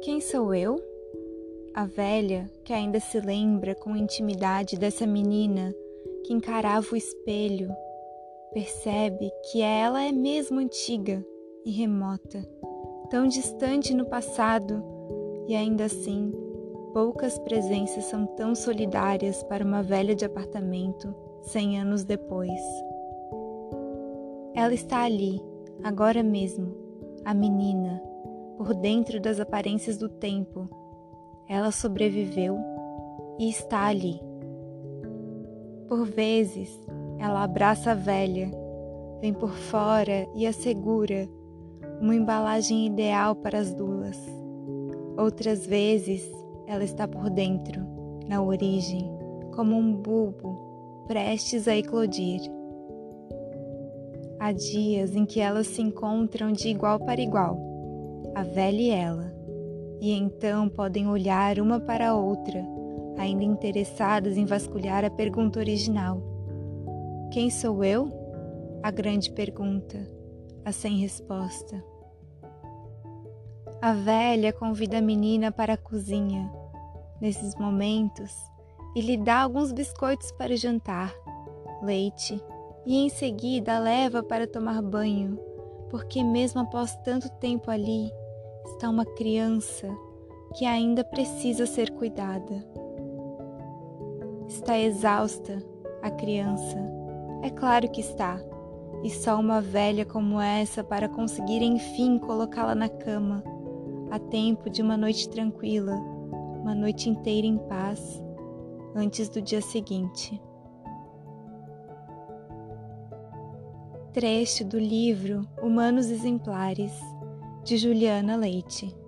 Quem sou eu? A velha, que ainda se lembra com intimidade dessa menina que encarava o espelho, percebe que ela é mesmo antiga e remota, tão distante no passado, e ainda assim, poucas presenças são tão solidárias para uma velha de apartamento cem anos depois. Ela está ali, agora mesmo, a menina, por dentro das aparências do tempo. Ela sobreviveu e está ali. Por vezes, ela abraça a velha, vem por fora e assegura uma embalagem ideal para as duas. Outras vezes, ela está por dentro, na origem, como um bulbo prestes a eclodir. Há dias em que elas se encontram de igual para igual, a velha e ela, e então podem olhar uma para a outra, ainda interessadas em vasculhar a pergunta original: Quem sou eu? A grande pergunta, a sem resposta. A velha convida a menina para a cozinha, nesses momentos, e lhe dá alguns biscoitos para jantar, leite e em seguida leva para tomar banho, porque mesmo após tanto tempo ali, está uma criança que ainda precisa ser cuidada. Está exausta a criança. É claro que está. E só uma velha como essa para conseguir enfim colocá-la na cama, a tempo de uma noite tranquila, uma noite inteira em paz, antes do dia seguinte. trecho do livro Humanos Exemplares, de Juliana Leite.